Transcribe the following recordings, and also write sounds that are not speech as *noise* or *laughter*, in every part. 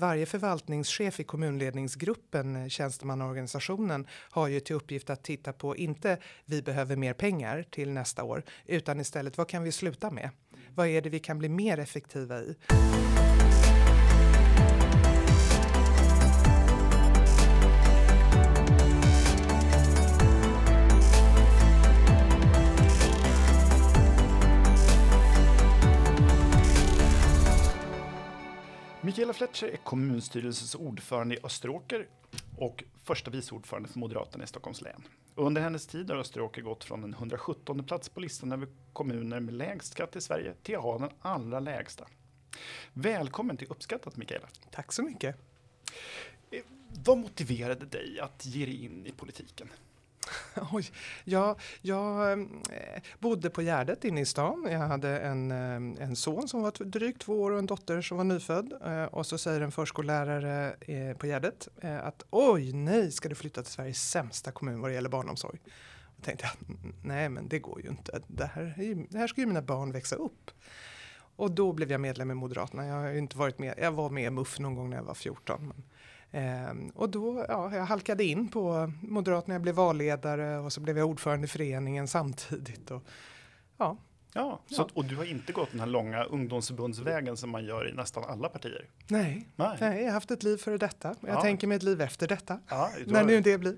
Varje förvaltningschef i kommunledningsgruppen, eh, tjänstemannaorganisationen, har ju till uppgift att titta på inte vi behöver mer pengar till nästa år, utan istället vad kan vi sluta med? Vad är det vi kan bli mer effektiva i? Mikaela Fletcher är kommunstyrelsens ordförande i Österåker och första vice ordförande för Moderaterna i Stockholms län. Under hennes tid har Österåker gått från en 117 plats på listan över kommuner med lägst skatt i Sverige till att ha den allra lägsta. Välkommen till Uppskattat Mikaela. Tack så mycket. Eh, vad motiverade dig att ge dig in i politiken? *laughs* Oj, ja, jag ehm, eh, bodde på Gärdet inne i stan. Jag hade en, ehm, en son som var drygt två år och en dotter som var nyfödd. Eh, och så säger en förskollärare eh, på Gärdet att oj nej, ska du flytta till Sveriges sämsta kommun vad det gäller barnomsorg? Då tänkte jag, nej men det går ju inte. Det här, det här ska ju mina barn växa upp. Och då blev jag medlem i Moderaterna. Jag har inte varit med, jag var med i MUF någon gång när jag var 14. Men Ehm, och då, ja, jag halkade in på Moderaterna, jag blev valledare och så blev jag ordförande i föreningen samtidigt. Och, ja, Ja, så ja. och du har inte gått den här långa ungdomsförbundsvägen som man gör i nästan alla partier? Nej, Nej. Nej jag har haft ett liv före detta. Jag ja. tänker mig ett liv efter detta. Ja, när nu det blir.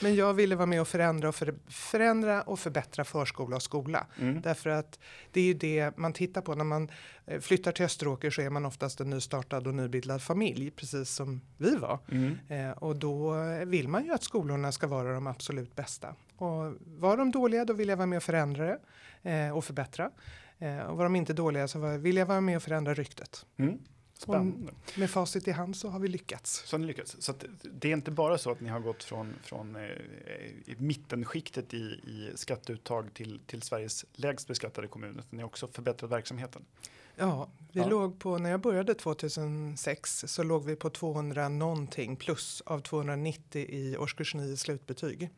*laughs* Men jag ville vara med och förändra och, för, förändra och förbättra förskola och skola. Mm. Därför att det är ju det man tittar på när man eh, flyttar till Österåker så är man oftast en nystartad och nybildad familj, precis som vi var. Mm. Eh, och då vill man ju att skolorna ska vara de absolut bästa. Och var de dåliga, då vill jag vara med och förändra det eh, och förbättra. Eh, och var de inte dåliga så var, vill jag vara med och förändra ryktet. Mm. Spännande. Och med facit i hand så har vi lyckats. Så, lyckats. så det är inte bara så att ni har gått från, från eh, mittenskiktet i, i skatteuttag till, till Sveriges lägst beskattade kommun, utan ni har också förbättrat verksamheten. Ja, vi ja. låg på, när jag började 2006 så låg vi på 200 någonting plus av 290 i årskurs 9 slutbetyg.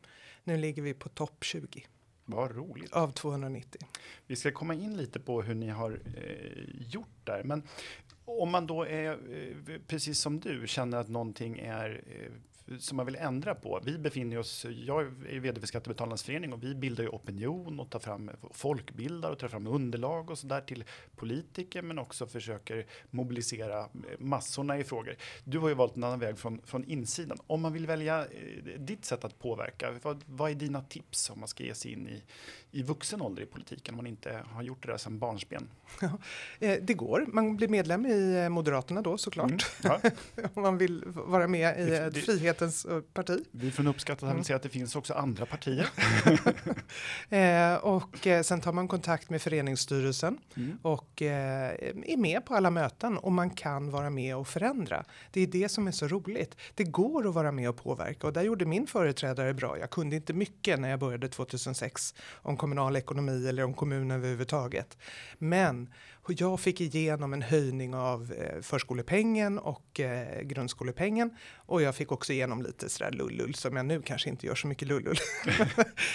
Nu ligger vi på topp 20. Vad roligt. Av 290. Vi ska komma in lite på hur ni har eh, gjort där. Men om man då är, eh, precis som du, känner att någonting är eh, som man vill ändra på. Vi befinner oss, jag är vd för Skattebetalarnas förening och vi bildar ju opinion och tar fram folkbildar och tar fram underlag och så där till politiker men också försöker mobilisera eh, massorna i frågor. Du har ju valt en annan väg från, från insidan. Om man vill välja ditt sätt att påverka, vad, vad är dina tips om man ska ge sig in i, i vuxen ålder i politiken om man inte har gjort det där sedan barnsben? Ja, det går. Man blir medlem i eh, Moderaterna då såklart. Mm, ja. *laughs* om man vill vara med i ett frihetens eh, parti. Vi från Uppskattat mm. säga att det finns också andra partier. *laughs* och sen tar man kontakt med föreningsstyrelsen mm. och är med på alla möten och man kan vara med och förändra. Det är det som är så roligt. Det går att vara med och påverka och där gjorde min företrädare bra. Jag kunde inte mycket när jag började 2006 om kommunal ekonomi eller om kommunen överhuvudtaget. Men jag fick igenom en höjning av eh, förskolepengen och eh, grundskolepengen och jag fick också igenom lite sådär lullull som jag nu kanske inte gör så mycket lullull. *laughs*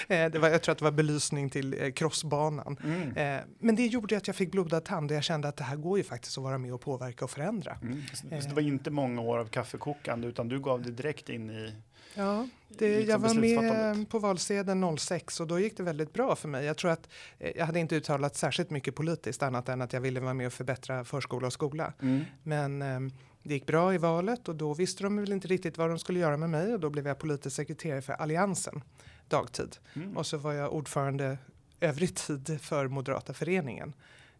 Eh, det var, jag tror att det var belysning till crossbanan. Mm. Men det gjorde att jag fick blodad tand och jag kände att det här går ju faktiskt att vara med och påverka och förändra. Mm. Så det var inte många år av kaffekokande utan du gav det direkt in i Ja, det, jag var med på valsedeln 06 och då gick det väldigt bra för mig. Jag tror att eh, jag hade inte uttalat särskilt mycket politiskt annat än att jag ville vara med och förbättra förskola och skola. Mm. Men um, det gick bra i valet och då visste de väl inte riktigt vad de skulle göra med mig och då blev jag politisk sekreterare för Alliansen dagtid. Mm. Och så var jag ordförande övrig tid för Moderata föreningen.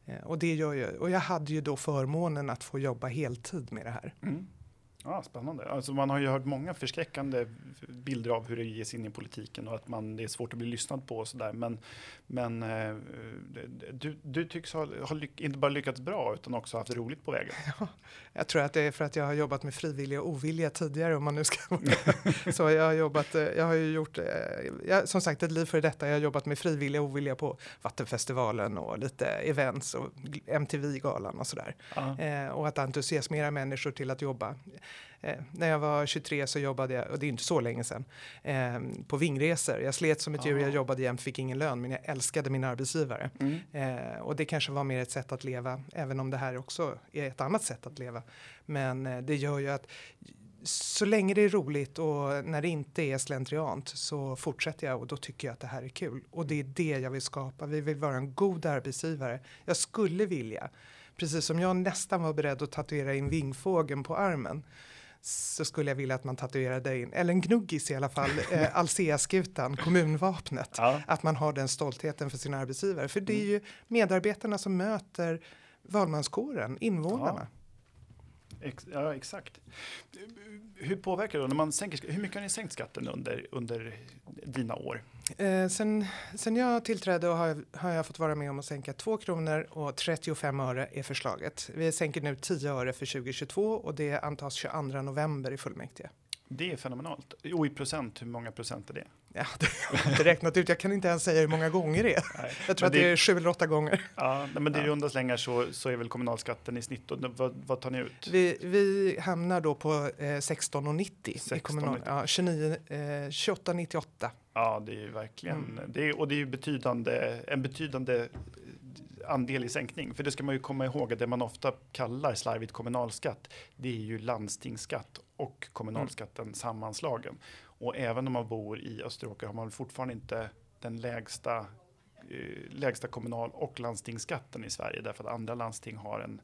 Eh, och, det gör jag, och jag hade ju då förmånen att få jobba heltid med det här. Mm. Ja, spännande. Alltså man har ju hört många förskräckande bilder av hur det ges in i politiken och att man, det är svårt att bli lyssnad på och sådär. Men, men eh, du, du tycks ha, ha inte bara lyckats bra utan också haft roligt på vägen. *laughs* Ja, jag tror att det är för att jag har jobbat med frivilliga och ovilliga tidigare om man nu ska *laughs* *laughs* Så jag har jobbat, eh, jag har ju gjort, eh, jag, som sagt ett liv för detta. Jag har jobbat med frivilliga och ovilliga på Vattenfestivalen och lite events och MTV-galan och sådär. Uh -huh. eh, och att entusiasmera människor till att jobba eh, när jag var 23 så jobbade jag, och det är inte så länge sedan, eh, på vingresor. Jag slet som ett djur, jag jobbade jämt, fick ingen lön, men jag älskade min arbetsgivare. Mm. Eh, och det kanske var mer ett sätt att leva, även om det här också är ett annat sätt att leva. Men eh, det gör ju att så länge det är roligt och när det inte är slentriant så fortsätter jag och då tycker jag att det här är kul. Och det är det jag vill skapa. Vi vill vara en god arbetsgivare. Jag skulle vilja, precis som jag nästan var beredd att tatuera in vingfågeln på armen, så skulle jag vilja att man tatuerade in, eller en gnuggis i alla fall, *laughs* eh, Alsea-skutan, kommunvapnet. Ja. Att man har den stoltheten för sin arbetsgivare. För det är mm. ju medarbetarna som möter valmanskåren, invånarna. Ja. Ex, ja, exakt. Hur påverkar det när man sänker, hur mycket har ni sänkt skatten under, under dina år? Eh, sen, sen jag tillträdde har jag, har jag fått vara med om att sänka 2 kronor och 35 öre är förslaget. Vi sänker nu 10 öre för 2022 och det antas 22 november i fullmäktige. Det är fenomenalt. Och i procent, hur många procent är det? Ja, *laughs* det har jag inte räknat ut. Jag kan inte ens säga hur många gånger det är. Nej, jag tror att det, det är sju eller åtta gånger. Ja, men det är ja. runda slängar så, så är väl kommunalskatten i snitt. Och vad, vad tar ni ut? Vi, vi hamnar då på eh, 16,90 i kommunal. Ja, 29, eh, 28,98. Ja, det är ju verkligen. Mm. Det är, och det är ju betydande, en betydande andel i sänkning. För det ska man ju komma ihåg att det man ofta kallar slarvigt kommunalskatt, det är ju landstingsskatt och kommunalskatten mm. sammanslagen. Och även om man bor i Österåker har man fortfarande inte den lägsta, eh, lägsta kommunal och landstingsskatten i Sverige därför att andra landsting har en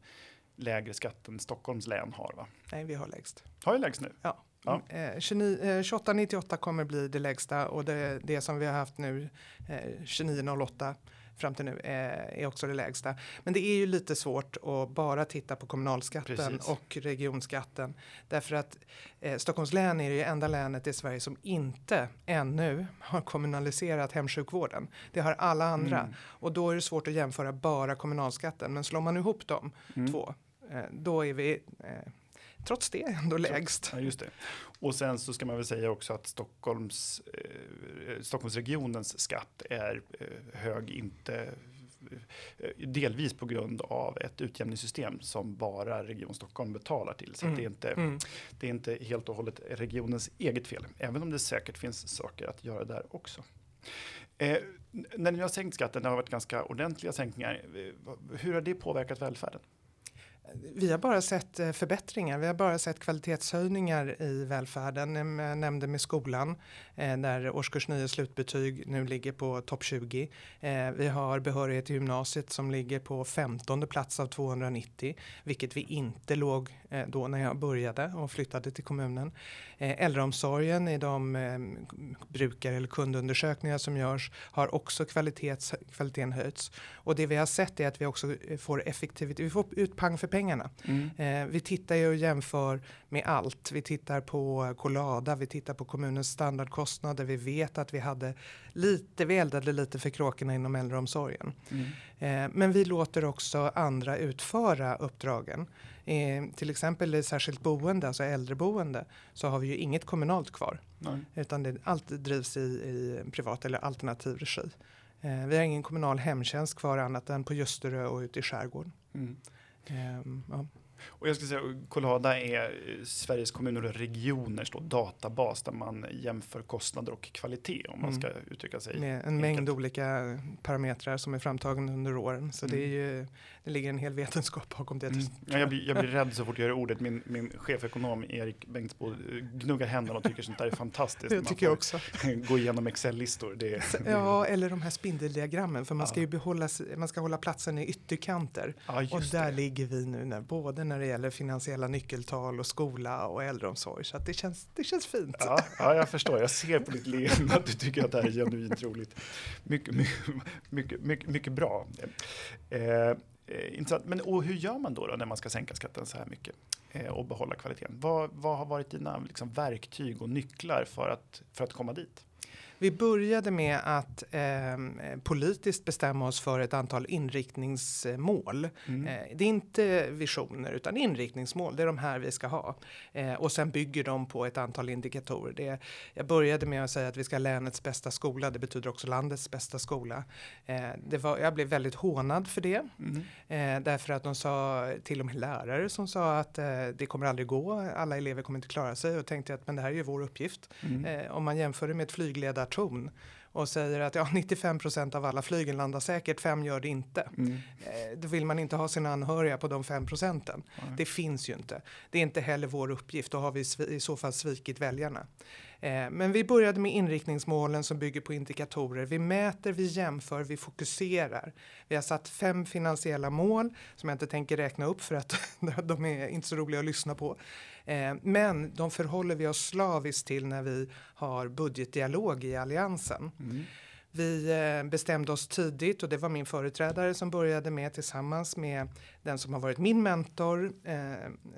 lägre skatt än Stockholms län har. Va? Nej, vi har lägst. Har vi lägst nu? Ja. Ja. Eh, 2898 kommer bli det lägsta och det, det som vi har haft nu eh, 2908 fram till nu eh, är också det lägsta. Men det är ju lite svårt att bara titta på kommunalskatten Precis. och regionskatten. Därför att eh, Stockholms län är det enda länet i Sverige som inte ännu har kommunaliserat hemsjukvården. Det har alla andra. Mm. Och då är det svårt att jämföra bara kommunalskatten. Men slår man ihop dem mm. två, eh, då är vi eh, trots det ändå lägst. Ja, just det. Och sen så ska man väl säga också att Stockholms, eh, Stockholmsregionens skatt är eh, hög, inte eh, delvis på grund av ett utjämningssystem som bara Region Stockholm betalar till. Så mm. det, är inte, mm. det är inte helt och hållet regionens eget fel, även om det säkert finns saker att göra där också. Eh, när ni har sänkt skatten, det har varit ganska ordentliga sänkningar, eh, hur har det påverkat välfärden? Vi har bara sett eh, förbättringar. Vi har bara sett kvalitetshöjningar i välfärden. Jag eh, nämnde med skolan eh, där årskurs 9 slutbetyg nu ligger på topp 20. Vi har behörighet till gymnasiet som ligger på 15 plats av 290, vilket vi inte låg då när jag började och flyttade till kommunen. Äldreomsorgen i de brukar eller kundundersökningar som görs har också kvalitets, kvaliteten höjts. Och det vi har sett är att vi också får effektivitet, vi får ut pang för pengarna. Mm. Eh, vi tittar ju och jämför med allt. Vi tittar på Colada, vi tittar på kommunens standardkostnader. Vi vet att vi hade lite, vi eldade lite för kråkorna inom äldreomsorgen. Mm. Eh, men vi låter också andra utföra uppdragen. Eh, till exempel i särskilt boende, alltså äldreboende, så har vi ju inget kommunalt kvar. Nej. Utan det, allt drivs i, i privat eller alternativ regi. Eh, vi har ingen kommunal hemtjänst kvar annat än på Ljusterö och ute i skärgården. Mm. Um, ja. Och jag ska säga, Colada är eh, Sveriges kommuner och regioners då, databas där man jämför kostnader och kvalitet om man mm. ska uttrycka sig. Med en enkelt. mängd olika parametrar som är framtagna under åren. Så mm. det, är ju, det ligger en hel vetenskap bakom det. Mm. Ja, jag, blir, jag blir rädd så fort jag hör ordet. Min, min chefekonom Erik Bengtsbo eh, gnuggar händerna och tycker sånt där är fantastiskt. det tycker jag också. *laughs* gå igenom Excel-listor. ja, eller de här spindeldiagrammen. För man ska ju behålla, man ska hålla platsen i ytterkanter. Ja, och där det. ligger vi nu, när, både när när det gäller finansiella nyckeltal och skola och äldreomsorg. Så det, känns, det känns fint. Ja, ja, jag förstår. Jag ser på ditt leende att du tycker att det här är genuint roligt. Mycket, mycket, mycket, mycket, bra. Eh, eh, intressant. Men och hur gör man då, då, när man ska sänka skatten så här mycket eh, och behålla kvaliteten? Vad, vad har varit dina liksom, verktyg och nycklar för att, för att komma dit? Vi började med att eh, politiskt bestämma oss för ett antal inriktningsmål. Mm. Eh, det är inte visioner utan inriktningsmål. Det är de här vi ska ha eh, och sen bygger de på ett antal indikatorer. Det, jag började med att säga att vi ska ha länets bästa skola. Det betyder också landets bästa skola. Eh, det var, jag blev väldigt hånad för det mm. Eh, därför att de sa till och med lärare som sa att eh, det kommer aldrig gå. Alla elever kommer inte klara sig och tänkte att men det här är ju vår uppgift. Mm. om man jämför det med ett flygledartorn och säger att ja, 95% av alla flygen landar säkert, fem gör det inte. Mm. Eh, då vill man inte ha sina anhöriga på de fem procenten. Mm. Det finns ju inte. Det är inte heller vår uppgift, då har vi i så fall svikit väljarna. Eh, men vi började med inriktningsmålen som bygger på indikatorer. Vi mäter, vi jämför, vi fokuserar. Vi har satt fem finansiella mål som jag inte tänker räkna upp för att *laughs* de är inte så roliga att lyssna på. Eh, men de förhåller vi oss slaviskt till när vi har budgetdialog i Alliansen. Mm. Vi eh, bestämde oss tidigt och det var min företrädare som började med tillsammans med den som har varit min mentor eh,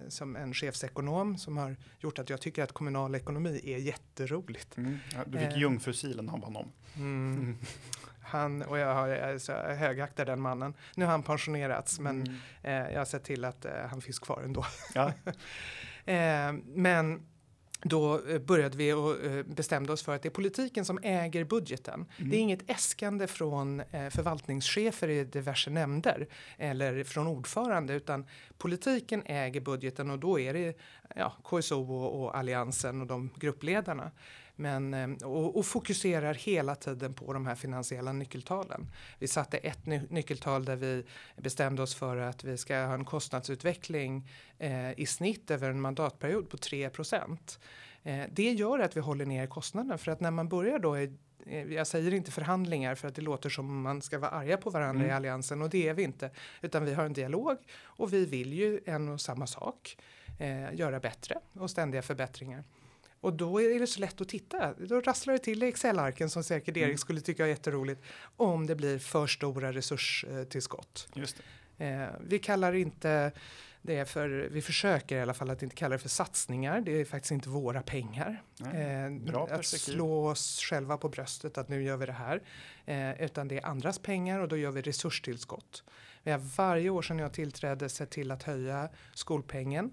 som en chefsekonom som har gjort att jag tycker att kommunal ekonomi är jätteroligt. Mm. Ja, du fick eh, jungfrusilen av honom. Mm. Han och jag har alltså, högaktar den mannen. Nu har han pensionerats men mm. eh, jag har sett till att eh, han finns kvar ändå. Ja. *laughs* Eh, men då eh, började vi och eh, bestämde oss för att det är politiken som äger budgeten. Mm. Det är inget äskande från förvaltningschefer i diverse nämnder eller från ordförande utan politiken äger budgeten och då är det ja, KSO och, och Alliansen och de gruppledarna. Men, eh, och, och, fokuserar hela tiden på de här finansiella nyckeltalen. Vi satte ett ny nyckeltal där vi bestämde oss för att vi ska ha en kostnadsutveckling eh, i snitt över en mandatperiod på 3 eh, Det gör att vi håller ner kostnaderna för att när man börjar då i eh, jag säger inte förhandlingar för att det låter som man ska vara arga på varandra mm. i alliansen och det är vi inte. Utan vi har en dialog och vi vill ju en och samma sak. Eh, göra bättre och ständiga förbättringar. Och då är det så lätt att titta. Då rasslar det till i Excel-arken som säkert Erik mm. skulle tycka är jätteroligt om det blir för stora resurstillskott. Just eh, vi kallar inte det för, vi försöker i alla fall att inte kalla det för satsningar. Det är faktiskt inte våra pengar. Nej, eh, att slå oss själva på bröstet att nu gör vi det här. Eh, utan det är andras pengar och då gör vi resurstillskott. Vi har varje år sedan jag tillträdde sett till att höja skolpengen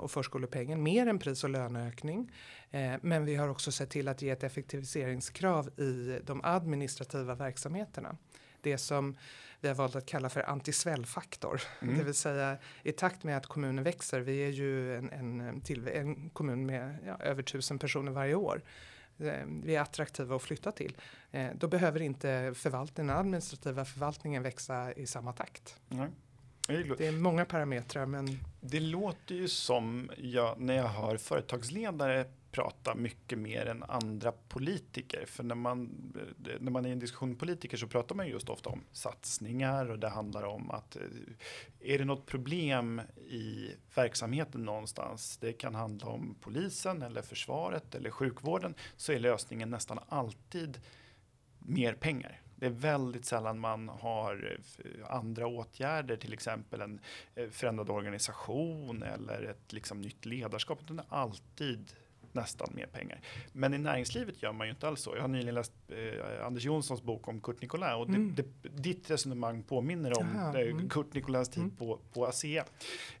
och förskolepengen mer än pris och löneökning. Eh, men vi har också sett till att ge ett effektiviseringskrav i de administrativa verksamheterna. Det som vi har valt att kalla för antisvällfaktor. Mm. Det vill säga i takt med att kommunen växer, vi är ju en, en, till, en kommun med ja, över tusen personer varje år. Eh, vi är attraktiva att flytta till. Eh, då behöver inte förvaltningen, den administrativa förvaltningen växa i samma takt. Mm. Det är många parametrar men... Det låter ju som jag, när jag hör företagsledare prata mycket mer än andra politiker. För när man, när man är en diskussion med politiker så pratar man just ofta om satsningar och det handlar om att eh, är det något problem i verksamheten någonstans, det kan handla om polisen eller försvaret eller sjukvården, så är lösningen nästan alltid mer pengar. Det är väldigt sällan man har eh, andra åtgärder, till exempel en eh, förändrad organisation eller ett liksom nytt ledarskap. Utan det är alltid nästan mer pengar. Men i näringslivet gör man ju inte alls så. Jag har nyligen läst eh, Anders Jonssons bok om Kurt Nicolin och mm. det, det, ditt resonemang påminner om Aha, mm. Kurt Nicolins tid mm. på, på ASEA.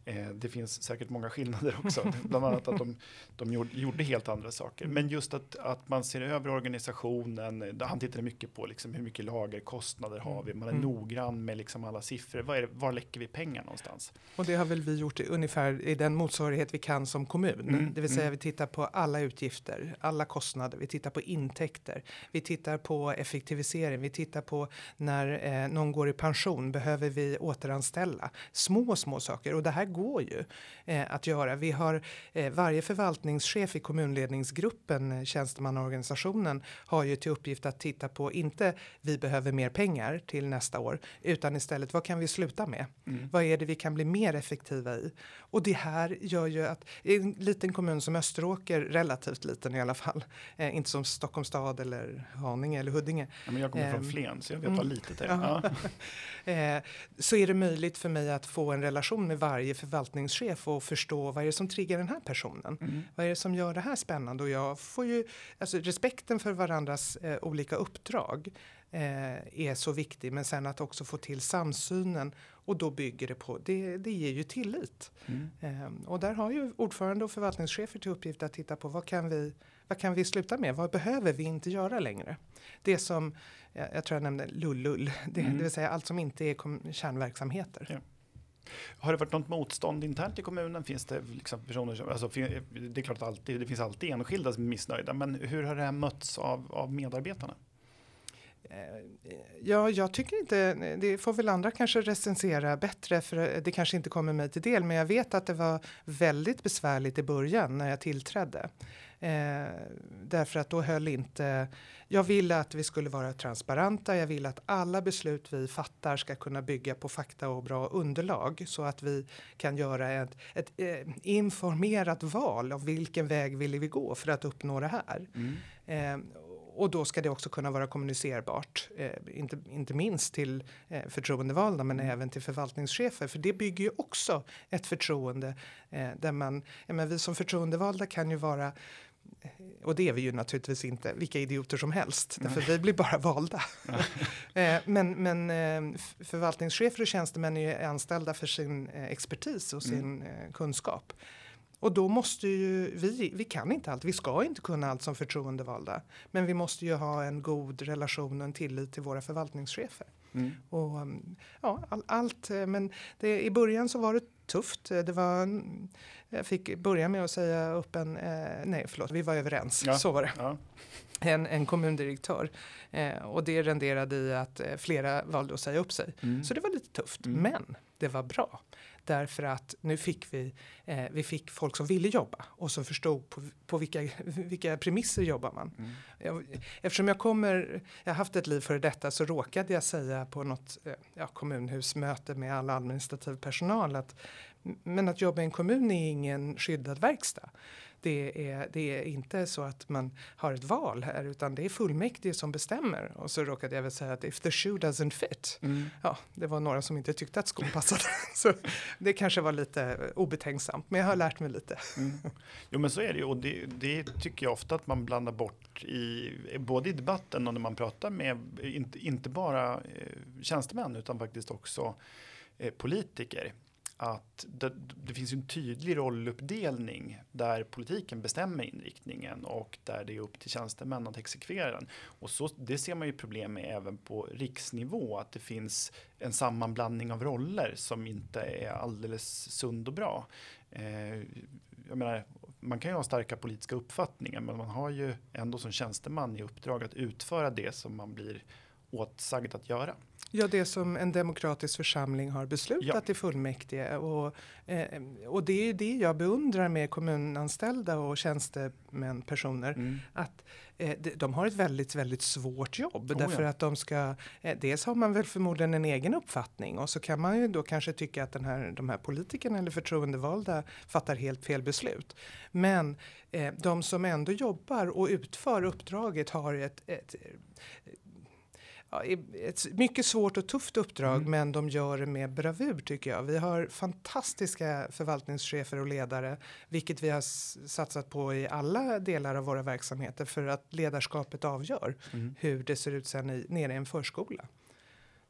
Eh, det finns säkert många skillnader också, *laughs* bland annat att de, de gjorde, gjorde, helt andra saker. Men just att, att man ser över organisationen, han tittade mycket på liksom hur mycket lagerkostnader har vi, man är mm. noggrann med liksom alla siffror. Var, det, var läcker vi pengar någonstans? Och det har väl vi gjort ungefär i den motsvarighet vi kan som kommun. Mm, det vill säga mm. vi tittar på alla utgifter, alla kostnader. Vi tittar på intäkter. Vi tittar på effektivisering. Vi tittar på när eh, någon går i pension. Behöver vi återanställa? Små, små saker. Och det här går ju eh, att göra. Vi har eh, varje förvaltningschef i kommunledningsgruppen, eh, tjänstemannaorganisationen, har ju till uppgift att titta på inte vi behöver mer pengar till nästa år, utan istället vad kan vi sluta med? Mm. Vad är det vi kan bli mer effektiva i? Och det här gör ju att en liten kommun som Österåker relativt liten i alla fall. Eh, inte som Stockholms stad eller Haninge eller Huddinge. Ja, men jag kommer från ehm, Flen så jag vet mm. vad litet det är. Ja. *laughs* Eh, så är det möjligt för mig att få en relation med varje förvaltningschef och förstå vad är det som triggar den här personen? Mm. Vad är det som gör det här spännande? Och jag får ju, alltså respekten för varandras eh, olika uppdrag eh, är så viktig, men sen att också få till samsynen och då bygger det på, det, det ger ju tillit. Mm. Eh, och där har ju ordförande och förvaltningschefer till uppgift att titta på vad kan vi, vad kan vi sluta med? Vad behöver vi inte göra längre? Det som, jag, jag tror jag nämnde lullull, *laughs* det, mm. det vill säga allt som inte är kärnverksamheter. Ja. Har det varit något motstånd internt i kommunen? Finns det liksom personer som, alltså, det är klart att alltid, det finns alltid enskilda som är missnöjda, men hur har det här mötts av, av medarbetarna? Eh, ja, jag tycker inte, det får väl andra kanske recensera bättre för det kanske inte kommer mig till del. Men jag vet att det var väldigt besvärligt i början när jag tillträdde. Eh, därför att då höll inte, jag ville att vi skulle vara transparenta. Jag vill att alla beslut vi fattar ska kunna bygga på fakta och bra underlag så att vi kan göra ett, ett eh, informerat val av vilken väg vill vi gå för att uppnå det här. Mm. Eh, och då ska det också kunna vara kommunicerbart, eh, inte, inte minst till eh, förtroendevalda men mm. även till förvaltningschefer. För det bygger ju också ett förtroende eh, där man, ja, men vi som förtroendevalda kan ju vara eh, och det är vi ju naturligtvis inte vilka idioter som helst, därför vi blir bara valda. *laughs* Eh, men men eh, förvaltningschefer och tjänstemän är ju anställda för sin expertis och sin mm. kunskap. Och då måste ju vi, vi kan inte allt, vi ska inte kunna allt som förtroendevalda. Men vi måste ju ha en god relation och en tillit till våra förvaltningschefer. Mm. Och um, ja, all, allt, eh, men det, i början så var det tufft. Det var, jag fick börja med att säga upp en, eh, nej förlåt, vi var överens, ja. så var det. Ja. En, en kommundirektör. Eh, och det renderade i att eh, flera valde att säga upp sig. Mm. Så det var lite tufft, mm. men det var bra. Därför att nu fick vi, eh, vi fick folk som ville jobba och som förstod på, på vilka, *laughs* vilka premisser jobbar man. Mm. Jag, eftersom jag kommer, jag har haft ett liv före detta så råkade jag säga på något eh, ja, kommunhusmöte med all administrativ personal att men att jobba i en kommun är ingen skyddad verkstad det är, det är inte så att man har ett val här utan det är fullmäktige som bestämmer. Och så råkade jag väl säga att if the shoe doesn't fit. Mm. Ja, det var några som inte tyckte att skon passade. *laughs* så det kanske var lite obetänksamt men jag har lärt mig lite. Mm. Jo men så är det ju och det, det, tycker jag ofta att man blandar bort i både i debatten och när man pratar med inte, inte bara eh, tjänstemän utan faktiskt också eh, politiker att det, det, finns en tydlig rolluppdelning där politiken bestämmer inriktningen och där det är upp till tjänstemän att exekvera den. Och så, det ser man ju problem med även på riksnivå, att det finns en sammanblandning av roller som inte är alldeles sund och bra. Eh, jag menar, man kan ju ha starka politiska uppfattningar, men man har ju ändå som tjänsteman i uppdrag att utföra det som man blir åtsagd att göra. Ja, det som en demokratisk församling har beslutat ja. i fullmäktige. Och, eh, och det är det jag beundrar med kommunanställda och tjänstemän, personer. Mm. Att eh, de har ett väldigt, väldigt svårt jobb. Oh, därför ja. att de ska, eh, dels har man väl förmodligen en egen uppfattning och så kan man ju då kanske tycka att den här, de här politikerna eller förtroendevalda fattar helt fel beslut. Men eh, de som ändå jobbar och utför uppdraget har ett, ett ett mycket svårt och tufft uppdrag mm. men de gör det med bravur tycker jag. Vi har fantastiska förvaltningschefer och ledare vilket vi har satsat på i alla delar av våra verksamheter för att ledarskapet avgör mm. hur det ser ut sen i, nere i en förskola.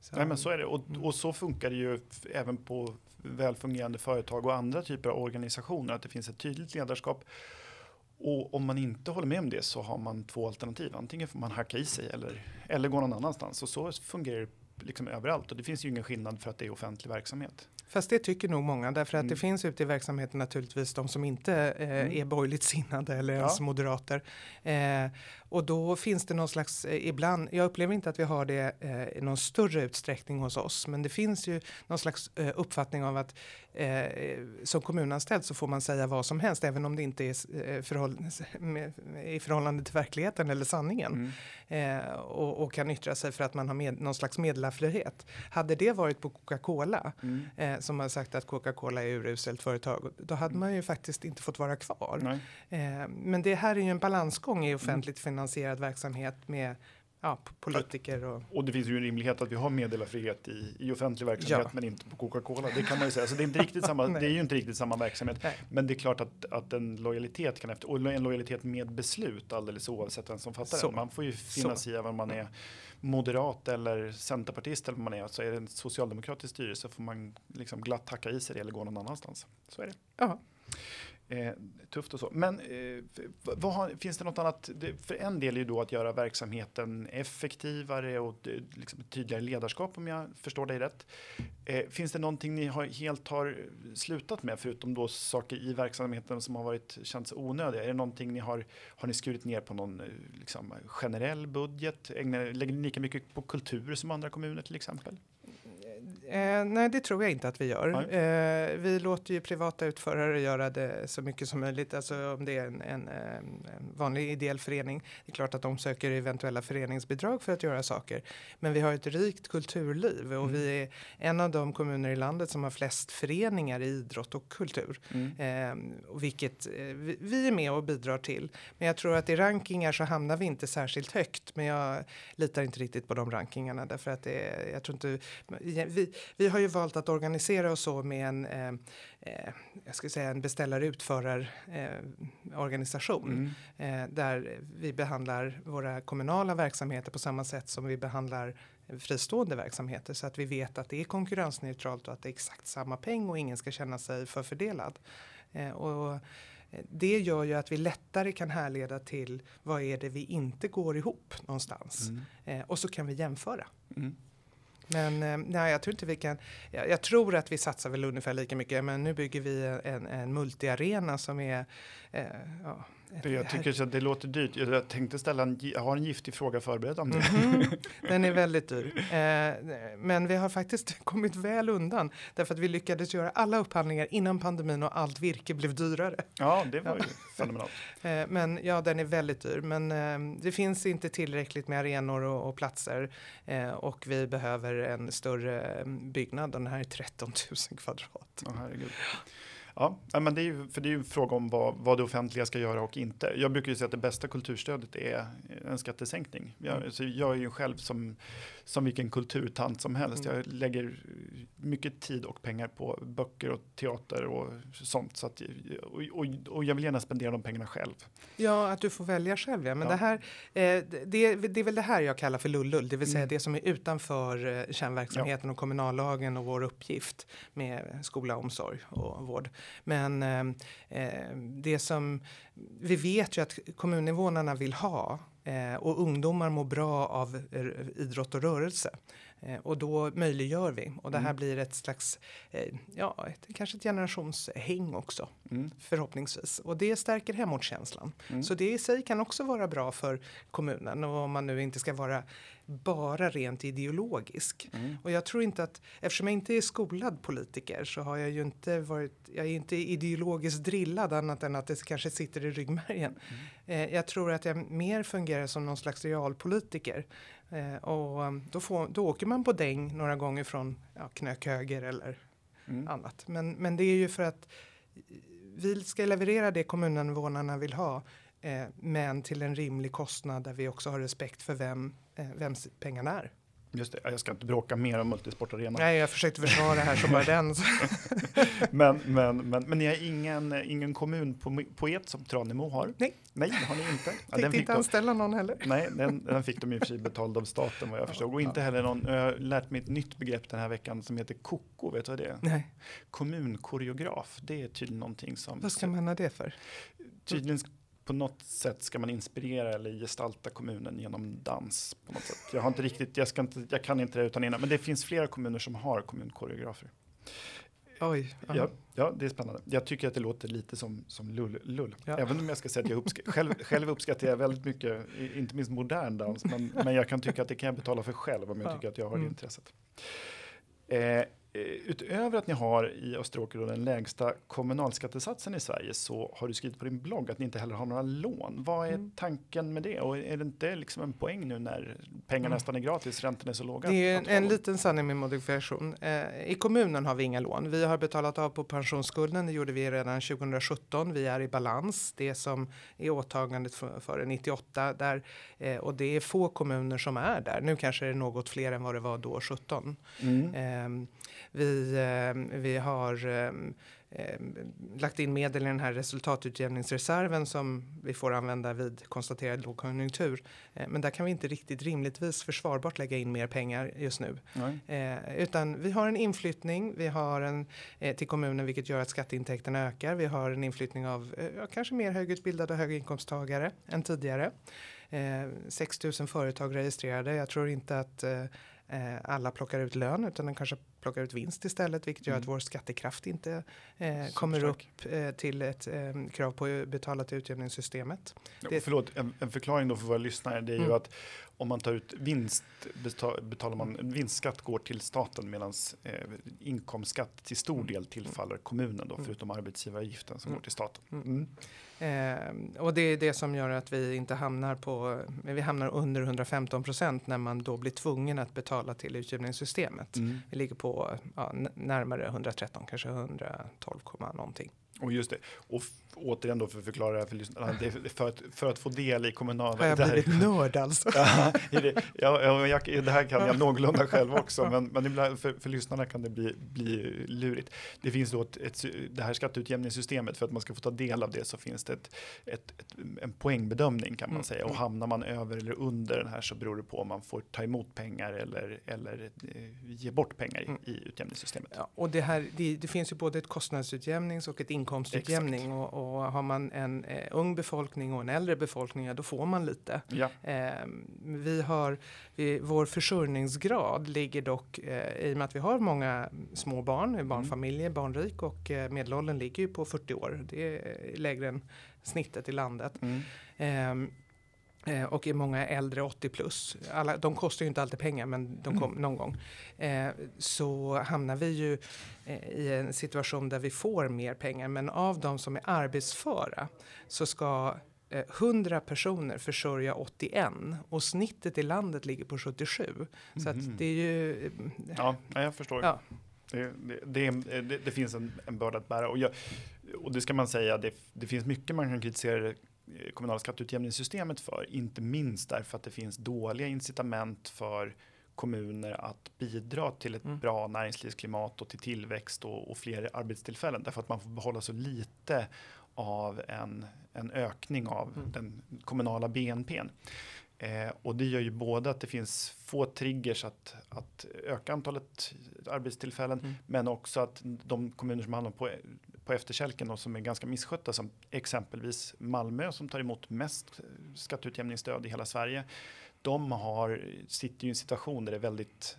Så. Nej, men så är det och, och så funkar det ju även på välfungerande företag och andra typer av organisationer att det finns ett tydligt ledarskap och om man inte håller med om det så har man två alternativ. Antingen får man hacka i sig eller, eller gå någon annanstans. Och så fungerar det liksom överallt. Och det finns ju ingen skillnad för att det är offentlig verksamhet. Fast det tycker nog många därför att mm. det finns ute i verksamheten naturligtvis de som inte eh, mm. är borgerligt sinnade eller ja. ens moderater. Eh, och då finns det någon slags, eh, ibland, jag upplever inte att vi har det eh, i någon större utsträckning hos oss, men det finns ju någon slags eh, uppfattning av att eh, som kommunanställd så får man säga vad som helst, även om det inte är eh, förhåll med, i förhållande till verkligheten eller sanningen. Mm. Eh, och, och, kan yttra sig för att man har med, någon slags meddelarfrihet. Hade det varit på Coca-Cola mm. som har sagt att Coca-Cola är uruselt företag. Då hade man ju faktiskt inte fått vara kvar. Men det här är ju en balansgång i offentligt finansierad verksamhet med ja, politiker. Och... och det finns ju en rimlighet att vi har meddelarfrihet i, i offentlig verksamhet ja. men inte på Coca-Cola. Det kan man ju säga. Så det är, inte riktigt *laughs* samma, det är ju inte riktigt samma verksamhet. Nej. Men det är klart att, att en lojalitet kan efter, och en lojalitet med beslut alldeles oavsett vem som fattar den. Man får ju finna sig i om man är moderat eller centerpartist eller vad man är. Så är det en socialdemokratisk styrelse får man liksom glatt tacka i sig det eller gå någon annanstans. Så är det. Ja. Eh, tufft och så. Men eh, har, finns det något annat? För en del är ju då att göra verksamheten effektivare och eh, liksom tydligare ledarskap om jag förstår dig rätt. Eh, finns det någonting ni har, helt har slutat med förutom då saker i verksamheten som har varit känts onödiga? Är det någonting ni har, har ni skurit ner på någon eh, liksom, generell budget? Ägnar, lägger ni lika mycket på kultur som andra kommuner till exempel? Eh, nej, det tror jag inte att vi gör. Eh, vi låter ju privata utförare göra det så mycket som möjligt. Alltså om det är en, en, en, vanlig ideell förening. Det är klart att de söker eventuella föreningsbidrag för att göra saker. Men vi har ett rikt kulturliv och mm. vi är en av de kommuner i landet som har flest föreningar i idrott och kultur. Mm. Eh, vilket eh, vi, vi är med och bidrar till. Men jag tror att i rankingar så hamnar vi inte särskilt högt. Men jag litar inte riktigt på de rankingarna därför att det är, jag tror inte vi, vi har ju valt att organisera oss så med en, eh, eh jag ska säga en beställare-utförar-organisation eh, mm. eh, där vi behandlar våra kommunala verksamheter på samma sätt som vi behandlar fristående verksamheter så att vi vet att det är konkurrensneutralt och att det är exakt samma peng och ingen ska känna sig förfördelad. Eh, och det gör ju att vi lättare kan härleda till vad är det vi inte går ihop någonstans mm. eh, och så kan vi jämföra. Mm. Men eh, nej, jag tror inte vi kan. Jag, jag, tror att vi satsar väl ungefär lika mycket, men nu bygger vi en, en multiarena som är eh, ja, det, jag tycker så att det låter dyrt. Jag tänkte ställa en, jag har en giftig fråga förberedd om det. Mm -hmm. Den är väldigt dyr. *laughs* Eh, men vi har faktiskt *laughs* kommit väl undan därför att vi lyckades göra alla upphandlingar innan pandemin och allt virke blev dyrare. Ja, det var ju fenomenalt. *laughs* Eh, men ja, den är väldigt dyr. Men eh, det finns inte tillräckligt med arenor och, och platser eh, och vi behöver en större mm, byggnad. Den här är 13 000 kvadrat. Oh, herregud. Ja, men det är ju, för det är ju en fråga om vad, vad det offentliga ska göra och inte. Jag brukar ju säga att det bästa kulturstödet är en skattesänkning. Jag, mm. så jag är ju själv som, som vilken kulturtant som helst. Mm. Jag lägger mycket tid och pengar på böcker och teater och sånt. Så att, och, och, och jag vill gärna spendera de pengarna själv. Ja, att du får välja själv. Ja. Men ja. Det, här, eh, det, det är väl det här jag kallar för lullull, det vill säga mm. det som är utanför eh, kärnverksamheten ja. och kommunallagen och vår uppgift med skola, omsorg och vård. Men eh, eh, det som vi vet ju att kommuninvånarna vill ha eh, och ungdomar mår bra av idrott och rörelse. Eh, och då möjliggör vi och det här mm. blir ett slags, eh, ja, ett, kanske ett generationshäng också mm. förhoppningsvis. Och det stärker hemortskänslan. Mm. Så det i sig kan också vara bra för kommunen och om man nu inte ska vara bara rent ideologisk. Mm. Och jag tror inte att, eftersom jag inte är skolad politiker så har jag ju inte varit, jag är inte ideologiskt drillad annat än att det kanske sitter i ryggmärgen. Mm. Eh, jag tror att jag mer fungerar som någon slags realpolitiker. Eh, och um, då, får, då åker man på däng några gånger från ja, knök höger eller mm. annat. Men, men det är ju för att vi ska leverera det kommuninvånarna vill ha eh, men till en rimlig kostnad där vi också har respekt för vem, eh, vems pengarna är. Just det, jag ska inte bråka mer om multisportarenan. Nej, jag försökte försvara det här som bara den. *laughs* men, men, men, men ni har ingen, ingen kommun på, på ert som Tranemo har? Nej. Nej, det har ni inte. Ja, fick inte anställa någon heller. Nej, den, den fick de i och för sig betald av staten vad jag förstod. Och inte heller någon, jag har lärt mig ett nytt begrepp den här veckan som heter KOKO, vet du vad det är? Nej. Kommunkoreograf, det är tydligen någonting som... Vad ska man ha det för? Tydligen på något sätt ska man inspirera eller gestalta kommunen genom dans. på något sätt. Jag, har inte riktigt, jag, ska inte, jag kan inte det utan innan, men det finns flera kommuner som har kommunkoreografer. Oj. Ja, ja, det är spännande. Jag tycker att det låter lite som, som lull. lull. Ja. Även om jag ska säga att jag uppskattar, själv, själv uppskattar jag väldigt mycket, inte minst modern dans, men, men jag kan tycka att det kan jag betala för själv om jag ja. tycker att jag har det mm. intresset. Eh, utöver att ni har i Österåker den lägsta kommunalskattesatsen i Sverige så har du skrivit på din blogg att ni inte heller har några lån. Vad är mm. tanken med det? Och är det inte liksom en poäng nu när pengar mm. nästan är gratis, räntorna är så låga? Det är en, en liten sanning med modifikation. Eh, I kommunen har vi inga lån. Vi har betalat av på pensionsskulden. Det gjorde vi redan 2017. Vi är i balans. Det som är åtagandet före för 98 där eh, och det är få kommuner som är där. Nu kanske det är något fler än vad det var då 17. Mm. Eh, vi, eh, vi har eh, eh, lagt in medel i den här resultatutjämningsreserven som vi får använda vid konstaterad lågkonjunktur. men där kan vi inte riktigt rimligtvis försvarbart lägga in mer pengar just nu. Eh, utan vi har en inflyttning, vi har en eh, till kommunen vilket gör att skatteintäkterna ökar. Vi har en inflyttning av eh, kanske mer högutbildade och höginkomsttagare än tidigare. 6 000 företag registrerade. Jag tror inte att alla plockar ut lön utan de kanske plockar ut vinst istället, vilket gör mm. att vår skattekraft inte eh, kommer upp eh, till ett eh, krav på att betala till utjämningssystemet. Ja, det, förlåt, en, en, förklaring då för våra lyssnare, det är mm. ju att om man tar ut vinst betalar man vinstskatt går till staten medan eh, inkomstskatt till stor mm. del tillfaller kommunen då, mm. förutom arbetsgivaravgiften som mm. går till staten. Mm. Eh, och det är det som gör att vi inte hamnar på, vi hamnar under 115 procent när man då blir tvungen att betala till utjämningssystemet. Mm. Vi ligger på ja, närmare 113, kanske 112, någonting. Och just det. Och återigen då för att förklara det här för lyssnarna. för, att, för att få del i kommunala... Har jag blivit nörd alltså? *laughs* ja, det, ja, jag, det här kan jag någorlunda själv också, men, men ibland för, för lyssnarna kan det bli, bli lurigt. Det finns då ett, ett, det här skatteutjämningssystemet, för att man ska få ta del av det så finns det ett, ett, ett en poängbedömning kan man mm. säga. Och hamnar man över eller under den här så beror det på om man får ta emot pengar eller, eller eh, ge bort pengar i, mm. i utjämningssystemet. Ja, och det, här, det, det, finns ju både ett kostnadsutjämnings och ett inkomstutjämning. Och, och, har man en eh, ung befolkning och en äldre befolkning, ja, då får man lite. Ja. Eh, vi har, vi, vår försörjningsgrad ligger dock, eh, i och med att vi har många små barn, barnfamiljer, mm. barnrik och eh, medelåldern ligger ju på 40 år. Det är lägre än snittet i landet. Mm. Eh, och är många äldre 80 plus. Alla, de kostar ju inte alltid pengar men de kom mm. någon gång. Eh, så hamnar vi ju eh, i en situation där vi får mer pengar. Men av de som är arbetsföra så ska 100 personer försörja 81 och snittet i landet ligger på 77. Mm. Så att mm. det är ju... Ja, jag förstår. Ja. Det, det, det, det, finns en, en börda att bära och, jag, och det ska man säga, det, finns mycket man kan kritisera kommunala skatteutjämningssystemet för. Inte minst därför att det finns dåliga incitament för kommuner att bidra till ett mm. bra näringslivsklimat och till tillväxt och, och, fler arbetstillfällen. Därför att man får behålla så lite av en, en ökning av mm. den kommunala BNPn. Eh, och det gör ju både att det finns få triggers att, att öka antalet arbetstillfällen, mm. men också att de kommuner som hamnar på på efterkälken och som är ganska misskötta som exempelvis Malmö som tar emot mest skatteutjämningsstöd i hela Sverige. De har, sitter i en situation där det är väldigt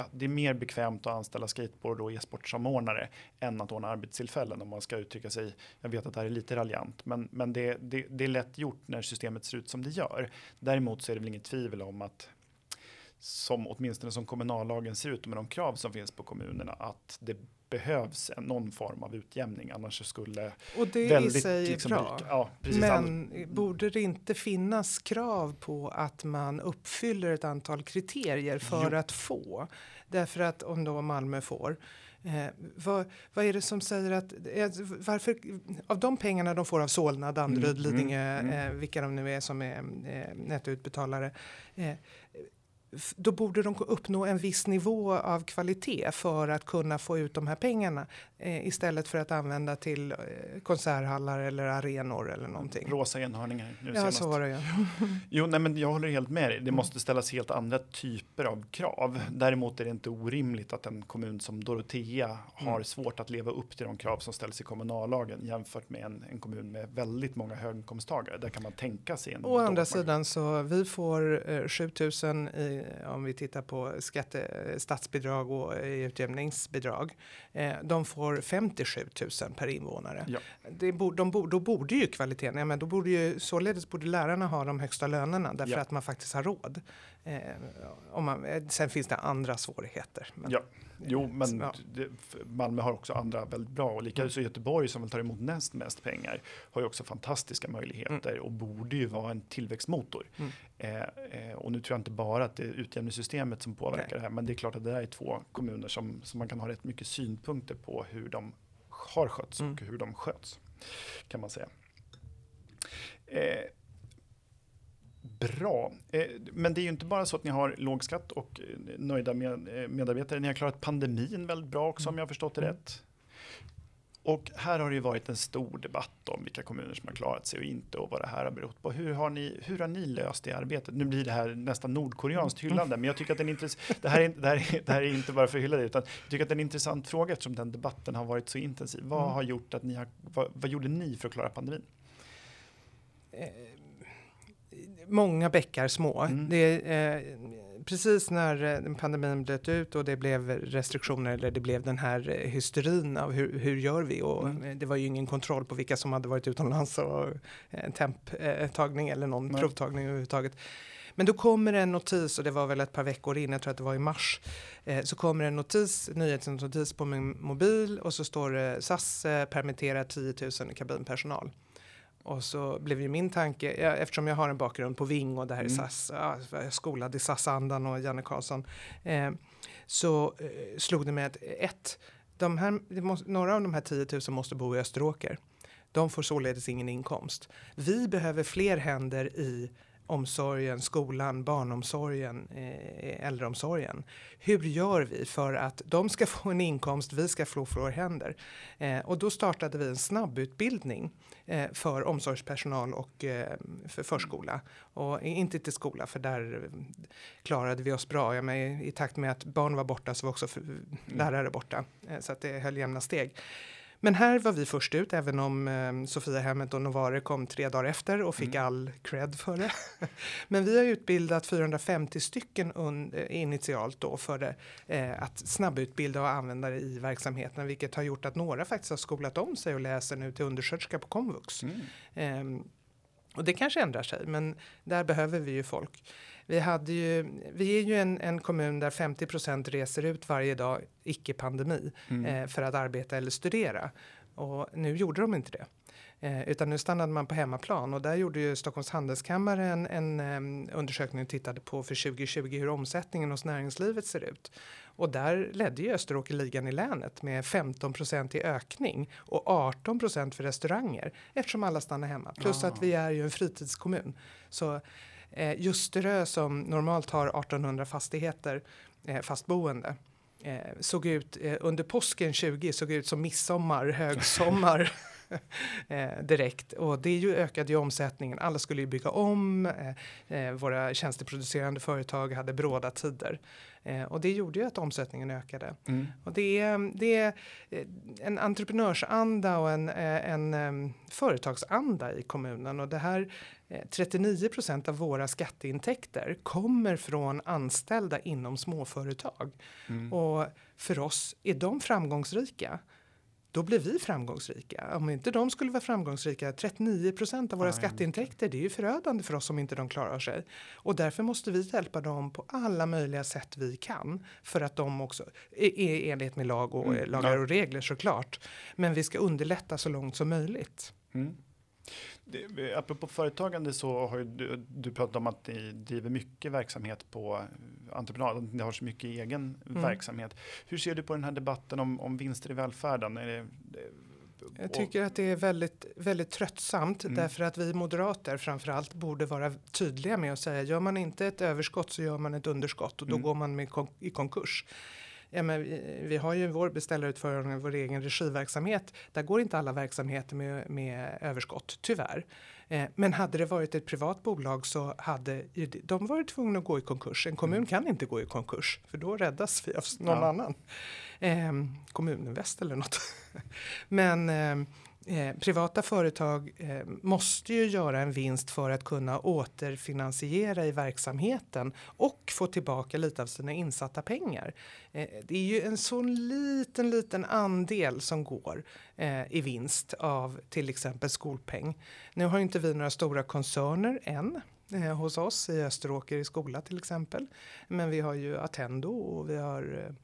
Ja, det är mer bekvämt att anställa skateboard och e-sportsamordnare än att ordna arbetstillfällen om man ska uttrycka sig. Jag vet att det här är lite raljant, men, men det, det, det är lätt gjort när systemet ser ut som det gör. Däremot så är det väl inget tvivel om att som åtminstone som kommunallagen ser ut med de krav som finns på kommunerna att det behövs en, någon form av utjämning annars skulle Och det väldigt, i sig liksom, är bra. Ja, precis, Men all... borde det inte finnas krav på att man uppfyller ett antal kriterier för jo. att få? Därför att om då Malmö får Eh, vad, vad, är det som säger att, eh, varför, av de pengarna de får av Solna, Danderyd, mm, Lidingö, mm, mm. Eh, vilka de nu är som är eh, nettoutbetalare, eh, då borde de uppnå en viss nivå av kvalitet för att kunna få ut de här pengarna eh, istället för att använda till eh, konserthallar eller arenor eller någonting. Rosa enhörningar. Nu ja, så var det ja. *laughs* jo, nej, men jag håller helt med dig. Det måste ställas helt andra typer av krav. Däremot är det inte orimligt att en kommun som Dorotea har mm. svårt att leva upp till de krav som ställs i kommunallagen jämfört med en, en kommun med väldigt många höginkomsttagare. Där kan man tänka sig en. Å andra sidan så vi får eh, 7000 i om vi tittar på skatte, statsbidrag och utjämningsbidrag. Eh, de får 57 000 per invånare. Ja. Det de bo, då borde ju kvaliteten, ja, men då borde ju, således borde lärarna ha de högsta lönerna därför ja. att man faktiskt har råd. Eh, om man, eh, sen finns det andra svårigheter. Men. Ja. Jo, men ja. det, Malmö har också andra väldigt bra och likaså mm. Göteborg som tar emot näst mest pengar har ju också fantastiska möjligheter mm. och borde ju vara en tillväxtmotor. Mm. Eh, eh, och nu tror jag inte bara att det är utjämningssystemet som påverkar okay. det här, men det är klart att det är två kommuner som, som man kan ha rätt mycket synpunkter på hur de har skötts mm. och hur de sköts kan man säga. Eh, Bra, eh, men det är ju inte bara så att ni har låg skatt och eh, nöjda med, eh, medarbetare. Ni har klarat pandemin väldigt bra också om jag har förstått det mm. rätt. Och här har det ju varit en stor debatt om vilka kommuner som har klarat sig och inte och vad det här har berott på. Hur har ni, hur har ni löst det arbetet? Nu blir det här nästan nordkoreanskt mm. hyllande, men jag tycker att det, är *laughs* det, här är, det, här är, det här är inte bara för att hylla det, utan jag tycker att det är en intressant fråga eftersom den debatten har varit så intensiv. Vad mm. har gjort att ni har, vad, vad gjorde ni för att klara pandemin? Många bäckar små. Mm. Det, eh, precis när eh, pandemin bröt ut och det blev restriktioner eller det blev den här eh, hysterin av hur, hur gör vi? Och mm. det var ju ingen kontroll på vilka som hade varit utomlands och en temptagning eller någon Nej. provtagning överhuvudtaget. Men då kommer en notis och det var väl ett par veckor in, jag tror att det var i mars, eh, så kommer en notis, nyhetsnotis på min mobil och så står det SAS eh, permitterar 10 000 kabinpersonal. Och så blev ju min tanke, eftersom jag har en bakgrund på Ving och det här mm. är SAS, ja, skolad i SAS-andan och Janne Karlsson, eh, så eh, slog det mig att ett, de här, måste, några av de här 10 000 måste bo i Österåker. De får således ingen inkomst. Vi behöver fler händer i omsorgen, skolan, barnomsorgen, eh, äldreomsorgen. Hur gör vi för att de ska få en inkomst, vi ska få våra händer? Eh, och då startade vi en snabbutbildning eh, för omsorgspersonal och för förskola. Och inte till skola, för där klarade vi oss bra. Ja, I takt med att barn var borta så var också lärare borta, så att det höll jämna steg. Men här var vi först ut, även om eh, Sofia Hemmet och Novare kom tre dagar efter och fick mm. all cred för det. *laughs* Men vi har utbildat 450 stycken eh, initialt då för det, eh, att snabbutbilda och använda det i verksamheten, vilket har gjort att några faktiskt har skolat om sig och läser nu till undersköterska på komvux. Mm. Eh, och det kanske ändrar sig, men där behöver vi ju folk. Vi, hade ju, vi är ju en, en kommun där 50% reser ut varje dag, icke pandemi, mm. eh, för att arbeta eller studera. Och nu gjorde de inte det. Eh, utan nu stannade man på hemmaplan och där gjorde ju Stockholms handelskammare en, en um, undersökning och tittade på för 2020 hur omsättningen hos näringslivet ser ut. Och där ledde ju Österåker ligan i länet med 15% i ökning och 18% för restauranger eftersom alla stannar hemma. Plus ah. att vi är ju en fritidskommun. Så Eh, Ljusterö som normalt har 1800 fastigheter eh, fastboende eh, såg ut eh, under påsken 20 såg ut som midsommar, högsommar. *laughs* *laughs* eh, direkt och det ju ökade ju omsättningen. Alla skulle ju bygga om. Eh, eh våra tjänsteproducerande företag hade bråda tider och det gjorde ju att omsättningen ökade. Mm. Och det är, det är en entreprenörsanda och en, en, en företagsanda i kommunen och det här 39 procent av våra skatteintäkter kommer från anställda inom småföretag. Mm. Och för oss, är de framgångsrika, då blir vi framgångsrika. Om inte de skulle vara framgångsrika, 39 procent av våra Aj. skatteintäkter, det är ju förödande för oss om inte de klarar sig. Och därför måste vi hjälpa dem på alla möjliga sätt vi kan för att de också, i enlighet med lag och mm. lagar och regler såklart, men vi ska underlätta så långt som möjligt. Mm. Det, apropå företagande så har du, du pratat om att ni driver mycket verksamhet på entreprenad, ni har så mycket egen mm. verksamhet. Hur ser du på den här debatten om, om vinster i välfärden? Är det, jag tycker att det är väldigt, väldigt tröttsamt mm. därför att vi moderater framförallt borde vara tydliga med att säga gör man inte ett överskott så gör man ett underskott och då mm. går man kon i konkurs. Ja, men vi, vi, har ju vår beställarutförande, vår egen regiverksamhet. Där går inte alla verksamheter med, med överskott, tyvärr. Eh, men hade det varit ett privat bolag så hade de varit tvungna att gå i konkurs. En kommun mm. kan inte gå i konkurs för då räddas vi av någon ja. annan. Eh, Kommuninvest eller något. *laughs* men eh, Eh, privata företag eh, måste ju göra en vinst för att kunna återfinansiera i verksamheten och få tillbaka lite av sina insatta pengar. Eh, det är ju en sån liten, liten andel som går eh, i vinst av till exempel skolpeng. Nu har inte vi några stora koncerner än eh, hos oss i Österåker i skola till exempel. Men vi har ju Attendo och vi har eh,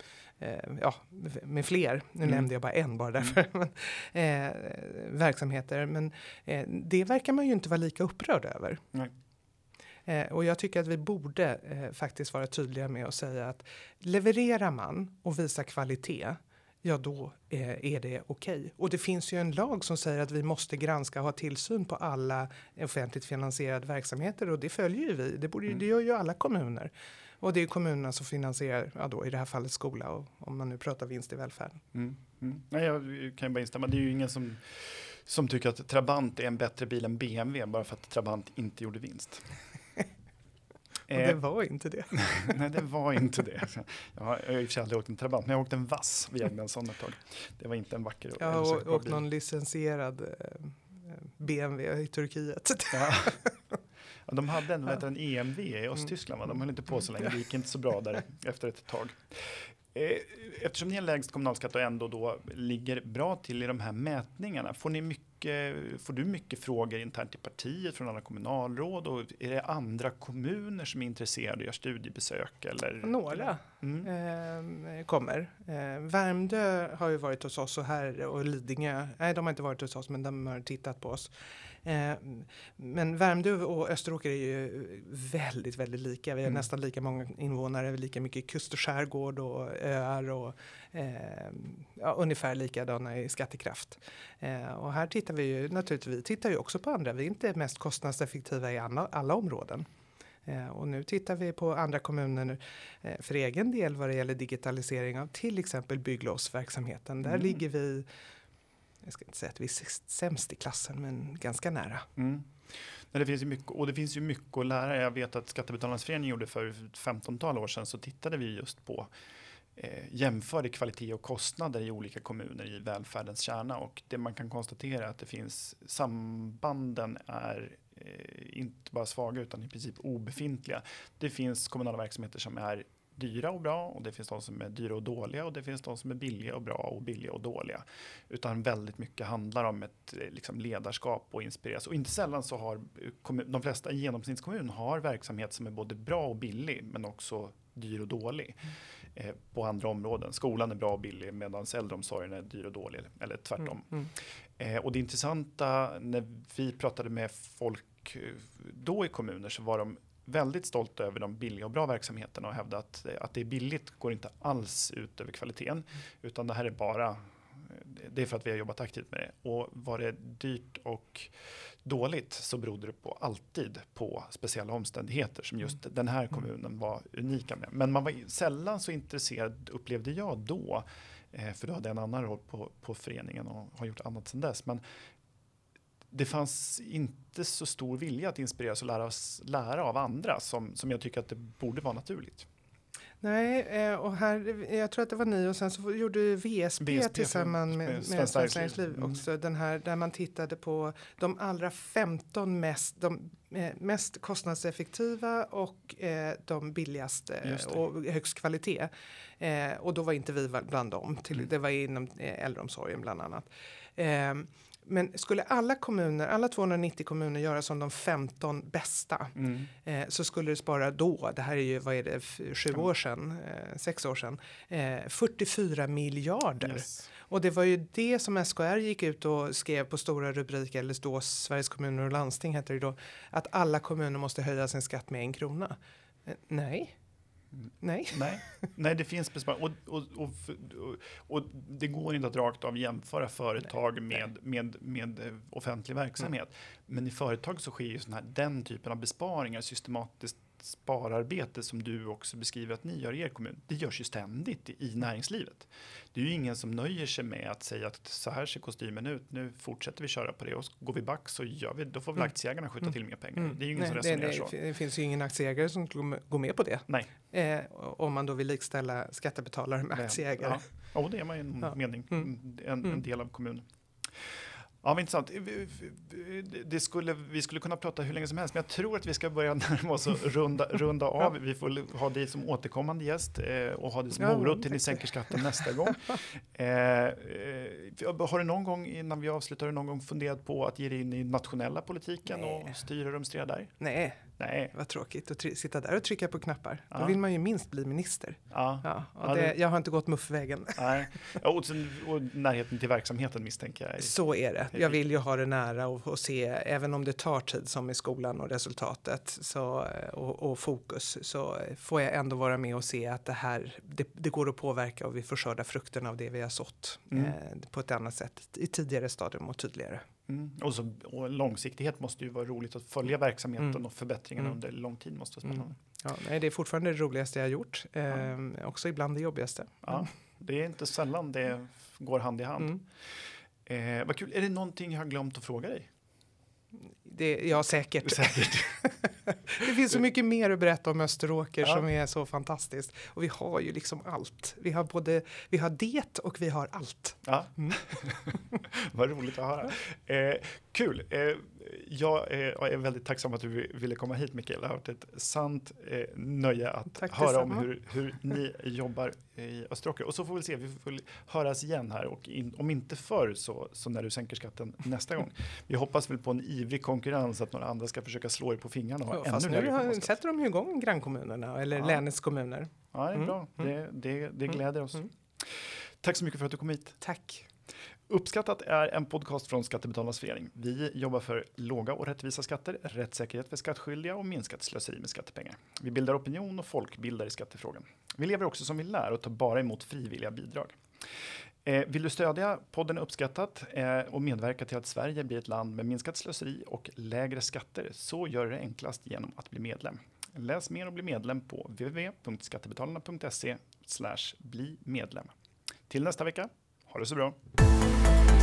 ja, med fler, nu mm. nämnde jag bara en bara därför, mm. *laughs* men, eh, verksamheter. Men eh, det verkar man ju inte vara lika upprörd över. Eh, och jag tycker att vi borde eh, faktiskt vara tydliga med att säga att levererar man och visar kvalitet ja då eh, är det okej. Okay. Och det finns ju en lag som säger att vi måste granska och ha tillsyn på alla offentligt finansierade verksamheter och det följer ju vi. Det, borde, mm. det gör ju alla kommuner. Och det är kommunerna som finansierar, ja då, i det här fallet skola och om man nu pratar vinst i välfärden. Mm. Mm. Nej, jag kan ju bara instämma. Det är ju ingen som, som tycker att Trabant är en bättre bil än BMW bara för att Trabant inte gjorde vinst. *laughs* Och det eh, var inte det. *laughs* Nej, det var inte det. Jag har, i och för sig aldrig åkt en Trabant, men jag har åkt en vass en sån ett tag. Det var inte en vacker Jag har åkt någon licensierad eh, BMW i Turkiet. Ja. *laughs* Ja, de hade en, ja. en EMV i mm. Östtyskland, va? de höll inte på så länge, det gick inte så bra där *laughs* efter ett tag. Eh, eftersom ni har lägst kommunalskatt och ändå då ligger bra till i de här mätningarna, får, ni mycket, får du mycket frågor internt i partiet från alla kommunalråd och är det andra kommuner som är intresserade och gör studiebesök? Eller? Några mm. eh, kommer. Eh, Värmdö har ju varit hos oss och här och Lidingö, nej de har inte varit hos oss men de har tittat på oss. Eh, men Värmdö och Österåker är ju väldigt, väldigt lika. Vi har mm. nästan lika många invånare, lika mycket kust och skärgård och öar och eh, ja, ungefär likadana i skattekraft. Eh, och här tittar vi ju naturligtvis, vi tittar ju också på andra. Vi är inte mest kostnadseffektiva i alla, alla områden. Och nu tittar vi på andra kommuner för egen del vad det gäller digitalisering av till exempel bygglovsverksamheten. Där mm. ligger vi jag ska inte säga att vi är sämst i klassen, men ganska nära. Mm. Nej, det finns ju mycket, och det finns ju mycket att lära. Jag vet att Skattebetalarnas förening gjorde för 15-tal år sedan så tittade vi just på eh, jämförde kvalitet och kostnader i olika kommuner i välfärdens kärna och det man kan konstatera är att det finns sambanden är eh, inte bara svaga utan i princip obefintliga. Det finns kommunala verksamheter som är dyra och bra och det finns de som är dyra och dåliga och det finns de som är billiga och bra och billiga och dåliga. Utan väldigt mycket handlar om ett eh, liksom, ledarskap och inspireras. Och inte sällan så har kommun, de flesta i genomsnittskommun har verksamhet som är både bra och billig men också dyr och dålig. Mm. Eh, på andra områden. Skolan är bra och billig medan äldreomsorgen är dyr och dålig eller tvärtom. Mm. Mm. Eh, och det intressanta när vi pratade med folk eh, då i kommuner så var de väldigt stolt över de billiga och bra verksamheterna och hävda att, att det är billigt går inte alls ut över kvaliteten. Mm. Utan det här är bara, det är för att vi har jobbat aktivt med det. Och var det dyrt och dåligt så berodde det på alltid på speciella omständigheter som just mm. den här mm. kommunen var unika med. Men man var sällan så intresserad, upplevde jag då, eh, för då hade jag en annan roll på, på föreningen och har gjort annat sedan dess. Men det fanns inte så stor vilja att inspireras och lära, oss, lära av andra som, som jag tycker att det borde vara naturligt. Nej, eh, och här, jag tror att det var ni och sen så gjorde VSP, VSP tillsammans med, med Svenskt Näringsliv mm. också. Den här där man tittade på de allra 15 mest, de eh, mest kostnadseffektiva och eh, de billigaste och högst kvalitet. och då var inte vi bland dem, till, mm. det var inom äldreomsorgen bland annat. Men skulle alla kommuner, alla 290 kommuner göra som de 15 bästa mm. eh, så skulle det spara då, det här är ju, vad är det, sju år sedan, eh, sex år sedan, eh, 44 miljarder. Yes. Och det var ju det som SKR gick ut och skrev på stora rubriker, eller då Sveriges kommuner och landsting heter det då, att alla kommuner måste höja sin skatt med en krona. Eh, nej. Nej. Nej, Nej det finns besparingar. Och, och, och, och, det går inte att rakt av jämföra företag med, med, med eh, offentlig verksamhet. Mm. Men i företag så sker ju sån här, den typen av besparingar systematiskt spararbete som du också beskriver att ni gör i er kommun, det görs ju ständigt i näringslivet. Det är ju ingen som nöjer sig med att säga att så här ser kostymen ut, nu fortsätter vi köra på det och går vi back så gör vi, då får väl mm. aktieägarna skjuta mm. till mer pengar. Mm. Det är ju ingen Nej, som resonerar det, så. Det finns ju ingen aktieägare som går med på det. Nej. Eh, om man då vill likställa skattebetalare med aktieägare. Ja, ja det är man ju en ja. mening, en, en, del av kommunen. Ja, intressant. Det skulle, vi skulle kunna prata hur länge som helst, men jag tror att vi ska börja *laughs* närma oss och runda, runda av. Vi får ha dig som återkommande gäst eh, och ha dig som morot till ni sänker skatten nästa gång. *laughs* Eh, eh, har du någon gång, innan vi avslutar, någon gång funderat på att ge dig in i nationella politiken Nej. och styra och rumstera där? Nej, Nej. Vad tråkigt att sitta där och trycka på knappar. Då Ja. vill man ju minst bli minister. Ja. Ja, och det, det- Jag har inte gått muffvägen. Nej. Och, sen, och närheten till verksamheten misstänker jag. Så är det. Jag vill ju ha det nära och, och se, även om det tar tid som i skolan och resultatet så, och, och fokus, så får jag ändå vara med och se att det här, det, det går att påverka och vi får skörda frukten av det vi har sått Mm. eh, på ett annat sätt i tidigare stadium och tydligare. Mm. Och, så, och långsiktighet måste ju vara roligt att följa verksamheten Mm. och förbättringarna Mm. under lång tid måste vara spännande. Ja, nej, det är fortfarande det roligaste jag gjort, eh, också ibland det jobbigaste. Ja, det är inte sällan det går hand i hand. Mm. Eh, vad kul. Är det någonting jag har glömt att fråga dig? Det, ja, säkert. Säkert. *laughs* Det finns så mycket mer att berätta om Österåker Ja. som är så fantastiskt. Och vi har ju liksom allt. Vi har både, vi har det och vi har allt. Ja. Mm. *laughs* Vad roligt att höra. Eh, kul. Eh, jag eh, är väldigt tacksam att du ville komma hit Mikael. Det har varit ett sant eh, nöje att Tack höra om hur, hur ni *laughs* jobbar i Österåker. Och så får vi se, vi får höras igen här och in, om inte förr så, så när du sänker skatten nästa gång. *laughs* Vi hoppas väl på en ivrig konkurrens att några andra ska försöka slå er på fingrarna och Ja, Fast ännu nu har, sätter de ju igång grannkommunerna eller Ja. länets kommuner. Ja, det är Mm, bra. Det, det, det gläder oss. mm. Tack så mycket för att du kom hit. Tack. Uppskattat är en podcast från Skattebetalarnas förening. Vi jobbar för låga och rättvisa skatter, rättssäkerhet för skattskyldiga och minskat slöseri med skattepengar. Vi bildar opinion och folkbildar i skattefrågan. Vi lever också som vi lär och tar bara emot frivilliga bidrag. Eh, vill du stödja podden Uppskattat eh, och medverka till att Sverige blir ett land med minskat slöseri och lägre skatter så gör det enklast genom att bli medlem. Läs mer och bli medlem på www.skattebetalarna.se bli medlem. Till nästa vecka, ha det så bra!